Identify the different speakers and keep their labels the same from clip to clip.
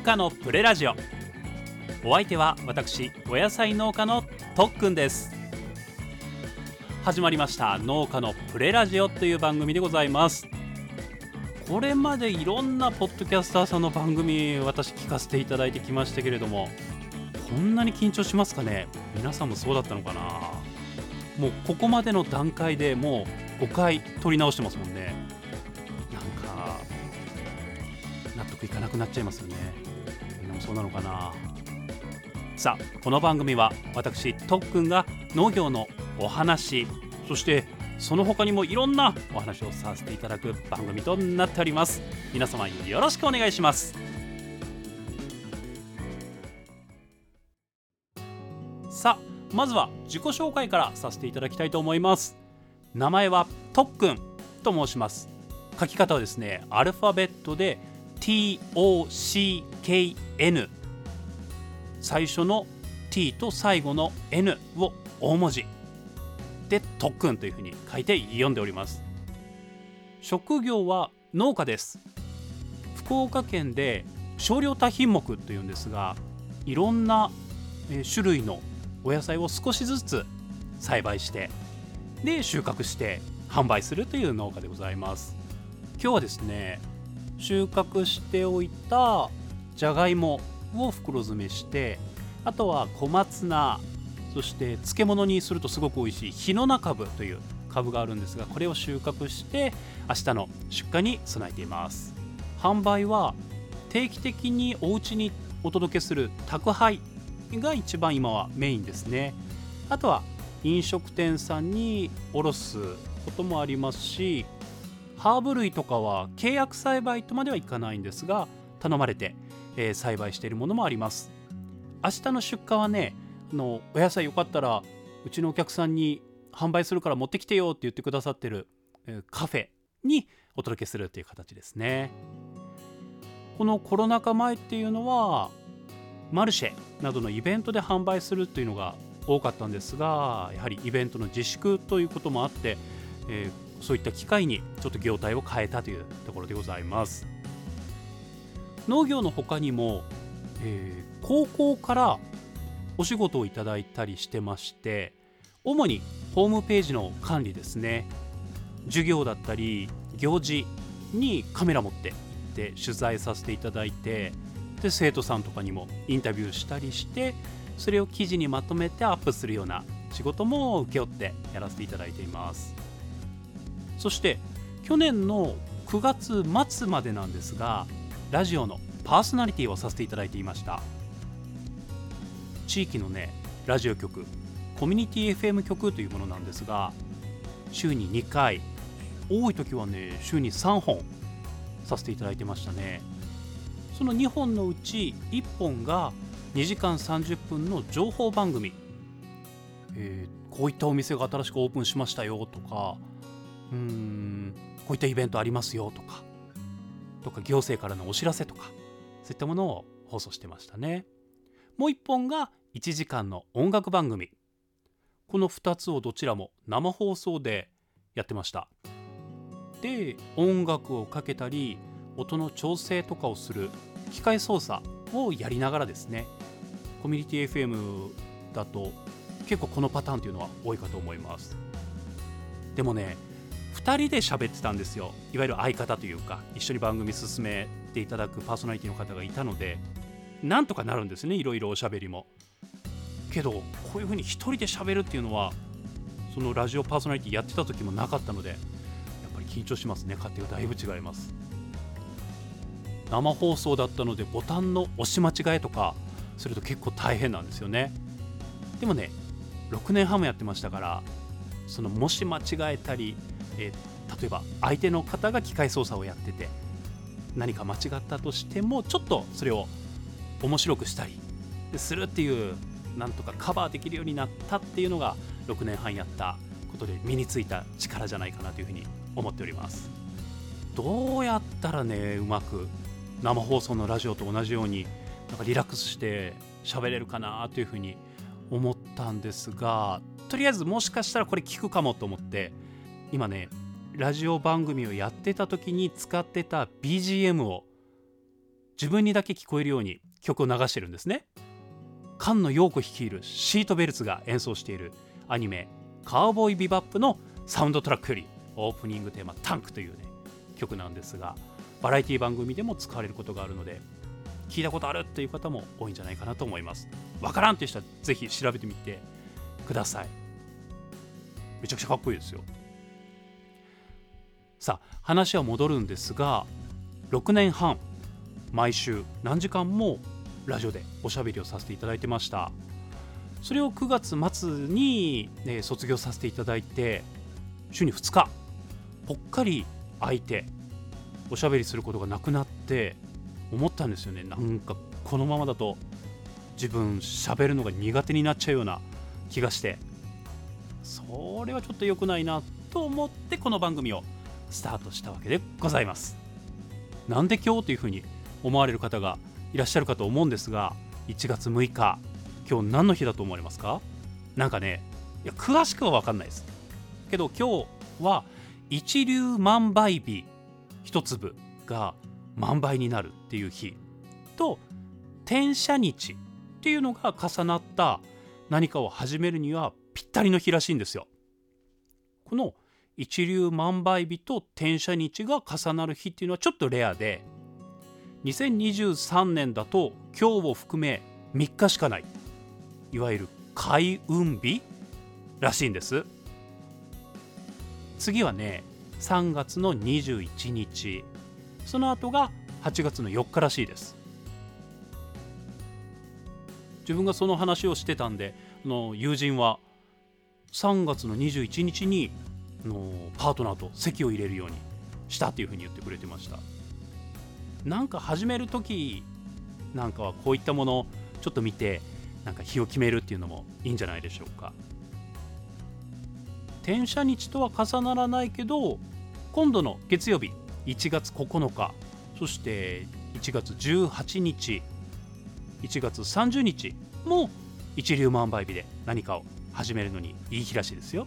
Speaker 1: 農家のプレラジオ。お相手は私お野菜農家のとっくんです。始まりました農家のプレラジオという番組でございます。これまでいろんなポッドキャスターさんの番組私聞かせていただいてきましたけれどもこんなに緊張しますかね？皆さんもそうだったのかな？もうここまでの段階でもう5回撮り直してますもんね。なんか納得いかなくなっちゃいますよね。もそうなのかな。さあこの番組は私とっくんが農業のお話そしてその他にもいろんなお話をさせていただく番組となっております。皆様よろしくお願いします。さあまずは自己紹介からさせていただきたいと思います。名前はとっくんと申します。書き方はですねアルファベットで TOC KN 最初の T と最後の N を大文字。で特訓というふうに書いて読んでおります。職業は農家です。福岡県で少量多品目というんですがいろんな種類のお野菜を少しずつ栽培してで収穫して販売するという農家でございます。今日はですね収穫しておいたじゃがいもを袋詰めしてあとは小松菜そして漬物にするとすごく美味しい日の中ぶという株があるんですがこれを収穫して明日の出荷に備えています。販売は定期的にお家にお届けする宅配が一番今はメインですね。あとは飲食店さんに卸すこともありますしハーブ類とかは契約栽培とまではいかないんですが頼まれて、えー、栽培しているものもあります。明日の出荷はねあのお野菜よかったらうちのお客さんに販売するから持ってきてよって言ってくださってる、えー、カフェにお届けするという形ですね。このコロナ禍前っていうのはマルシェなどのイベントで販売するというのが多かったんですがやはりイベントの自粛ということもあって、えー、そういった機会にちょっと業態を変えたというところでございます。農業の他にも、えー、高校からお仕事をいただいたりしてまして主にホームページの管理ですね。授業だったり行事にカメラ持って行って取材させていただいてで生徒さんとかにもインタビューしたりしてそれを記事にまとめてアップするような仕事も請け負ってやらせていただいています。そして去年の9月末までなんですがラジオのパーソナリティをさせていただいていました。地域のねラジオ局コミュニティ FM 局というものなんですが週に2回多い時はね週に3本させていただいてましたね。その2本のうち1本が2時間30分の情報番組、えー、こういったお店が新しくオープンしましたよとかうんこういったイベントありますよとかとか行政からのお知らせとかそういったものを放送してましたね。もう1本が1時間の音楽番組。この2つをどちらも生放送でやってました。で音楽をかけたり音の調整とかをする機械操作をやりながらですねコミュニティ FM だと結構このパターンというのは多いかと思います。でもね2人で喋ってたんですよ。いわゆる相方というか一緒に番組進めていただくパーソナリティの方がいたのでなんとかなるんですねいろいろおしゃべりも。けどこういうふうに1人で喋るっていうのはそのラジオパーソナリティやってた時もなかったのでやっぱり緊張しますね勝手が。だいぶ違います。生放送だったのでボタンの押し間違えとかすると結構大変なんですよね。でもね6年半もやってましたからそのもし間違えたり、えー、例えば相手の方が機械操作をやってて何か間違ったとしてもちょっとそれを面白くしたりするっていうなんとかカバーできるようになったっていうのが6年半やったことで身についた力じゃないかなというふうに思っております。どうやったらねうまく生放送のラジオと同じようになんかリラックスして喋れるかなというふうに思ったんですがとりあえずもしかしたらこれ聞くかもと思って今ねラジオ番組をやってた時に使ってた BGM を自分にだけ聞こえるように曲を流してるんですね。菅野陽子率いるシートベルツが演奏しているアニメ「カウボーイビバップ」のサウンドトラックよりオープニングテーマ「タンク」というね曲なんですがバラエティ番組でも使われることがあるので聞いたことあるっていう方も多いんじゃないかなと思います。わからんっていう人はぜひ調べてみてください。めちゃくちゃかっこいいですよ。さあ話は戻るんですが6年半毎週何時間もラジオでおしゃべりをさせていただいてました。それを9月末に、ね、卒業させていただいて週に2日ぽっかり空いておしゃべりすることがなくなって思ったんですよね。なんかこのままだと自分喋るのが苦手になっちゃうような気がして。それはちょっと良くないなと思ってこの番組をスタートしたわけでございます。なんで今日というふうに思われる方がいらっしゃるかと思うんですが1月6日今日何の日だと思われますか？なんかねいや詳しくは分かんないです。けど今日は一粒万倍日一粒が万倍になるっていう日と転写日っていうのが重なった何かを始めるにはぴったりの日らしいんですよ。この一粒万倍日と転写日が重なる日っていうのはちょっとレアで2023年だと今日を含め3日しかない。いわゆる開運日らしいんです。次はね3月の21日。その後が8月の4日らしいです。自分がその話をしてたんでの友人は3月の21日にのパートナーと席を入れるようにしたっていうふうに言ってくれてました。なんか始める時なんかはこういったものちょっと見てなんか日を決めるっていうのもいいんじゃないでしょうか。転写日とは重ならないけど今度の月曜日1月9日そして1月18日1月30日も一粒万倍日で何かを始めるのにいい日らしいですよ。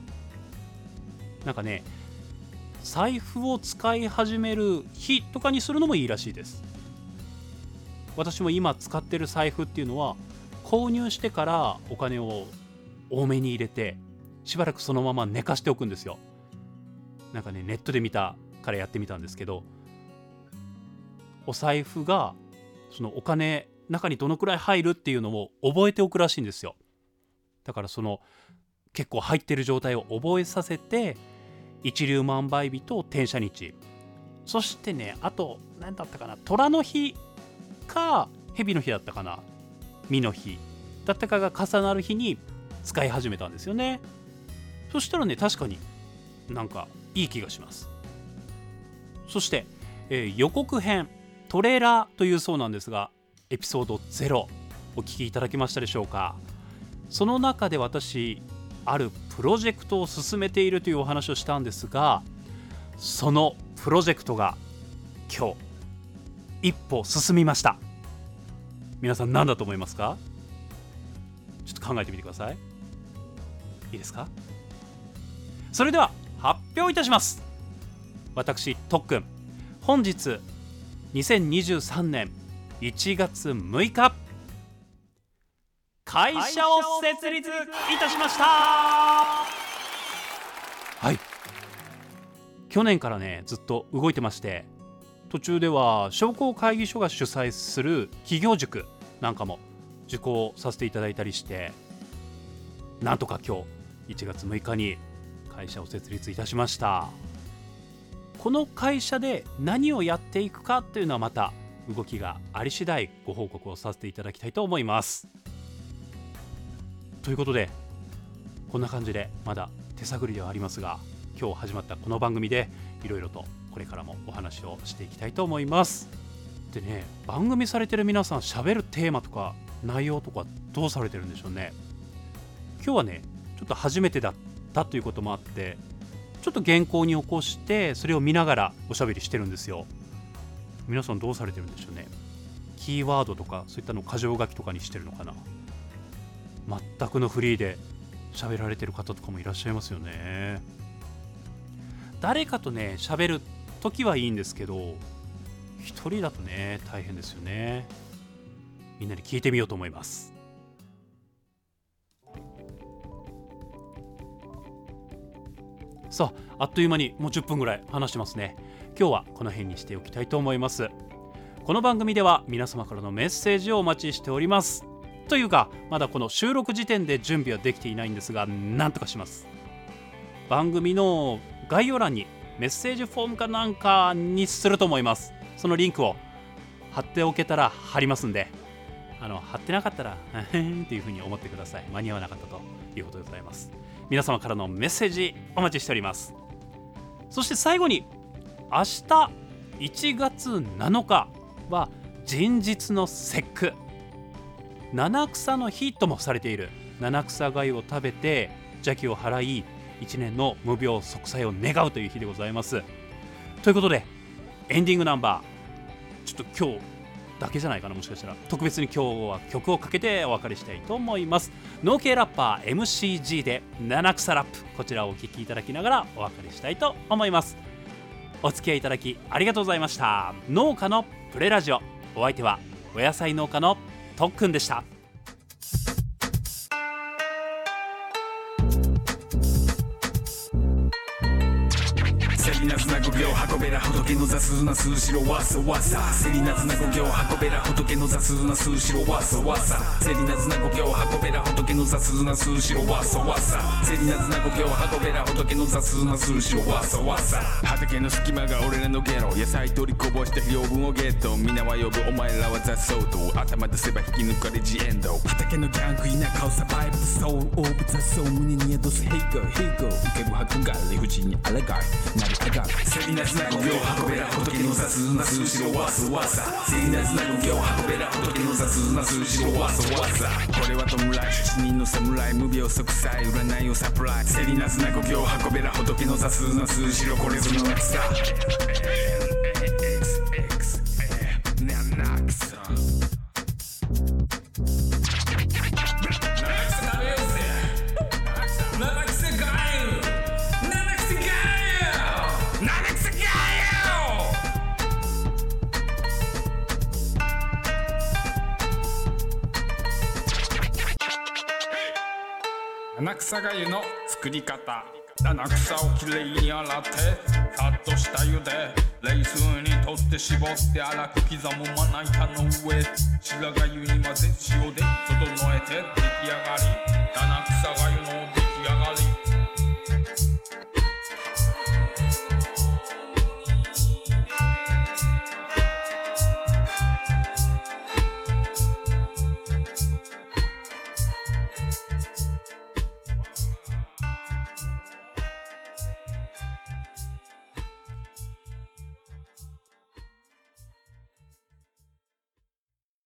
Speaker 1: なんかね財布を使い始める日とかにするのもいいらしいです。私も今使ってる財布っていうのは購入してからお金を多めに入れてしばらくそのまま寝かしておくんですよ。なんかねネットで見たからやってみたんですけどお財布がそのお金中にどのくらい入るっていうのを覚えておくらしいんですよ。だからその結構入ってる状態を覚えさせて一粒万倍日と転写日。そしてねあと何だったかな虎の日か蛇の日だったかな。実の日。だったかが重なる日に使い始めたんですよね。そしたらね確かになんかいい気がします。そして、えー、予告編トレーラーというそうなんですがエピソード0お聞きいただけましたでしょうか。その中で私あるプロジェクトを進めているというお話をしたんですがそのプロジェクトが今日一歩進みました。皆さん何だと思いますか？ちょっと考えてみてください。いいですか？それでは発表いたします。私特訓。本日2023年1月6日。会社を設立いたしました。はい。去年からねずっと動いてまして途中では商工会議所が主催する企業塾なんかも受講させていただいたりしてなんとか今日1月6日に会社を設立いたしました。この会社で何をやっていくかというのはまた動きがあり次第ご報告をさせていただきたいと思いますということでこんな感じでまだ手探りではありますが今日始まったこの番組でいろいろとこれからもお話をしていきたいと思います。でね番組されてる皆さん喋るテーマとか内容とかどうされてるんでしょうね。今日はねちょっと初めてだったということもあってちょっと原稿に起こしてそれを見ながらおしゃべりしてるんですよ。皆さんどうされてるんでしょうね。キーワードとかそういったのを箇条書きとかにしてるのかな。全くのフリーで喋られてる方とかもいらっしゃいますよね。誰かとね喋る時はいいんですけど一人だとね大変ですよね。みんなに聞いてみようと思います。さああっという間にもう10分ぐらい話してますね。今日はこの辺にしておきたいと思います。この番組では皆様からのメッセージをお待ちしております。というかまだこの収録時点で準備はできていないんですがなんとかします。番組の概要欄にメッセージフォームかなんかにすると思います。そのリンクを貼っておけたら貼りますんであの貼ってなかったらへん っていうふうに思ってください。間に合わなかったということでございます。皆様からのメッセージお待ちしております。そして最後に明日1月7日は人日の節句。七草の日ともされている。七草貝を食べて邪気を払い1年の無病息災を願うという日でございます。ということでエンディングナンバー。ちょっと今日だけじゃないかなもしかしたら。特別に今日は曲をかけてお別れしたいと思います。農系ラッパー MCG で七草ラップ。こちらをお聴きいただきながらお別れしたいと思います。お付き合いいただきありがとうございました。農家のプレラジオ。お相手はお野菜農家の特訓でした
Speaker 2: な語行運べら仏の雑な数字をわさわさ。せりなつな語行運べら仏の雑な数字をわさわさ。せりなつな語行運べら仏の雑な数字をわさわさ。せりなつな語行運べら仏の雑な数字をわさわさ。畑の隙間が俺らのゲロ野菜取りこぼして養分をゲット。皆は呼ぶお前らは雑草と。頭出せば引き抜かれジエンド畑のギャング田舎をサバイブソウルオーブ雑草胸に宿す。ヘイゴーヘイゴー受ける白が理不尽にあらがい。なりあがるセリナズな語行運べら仏の雑な数字をわすわさセリナズな語行運べら仏の雑な数字をわすわさこれは弔い七人の侍無病息災占いをサプライセリナズな語行運べら仏の雑な数字をこれぞの夏だ七草がゆの作り方。七草をきれいに洗ってさっとした湯で冷水にとって絞って粗く刻むまな板の上白がゆに混ぜ塩で整えて出来上がり。七草がゆ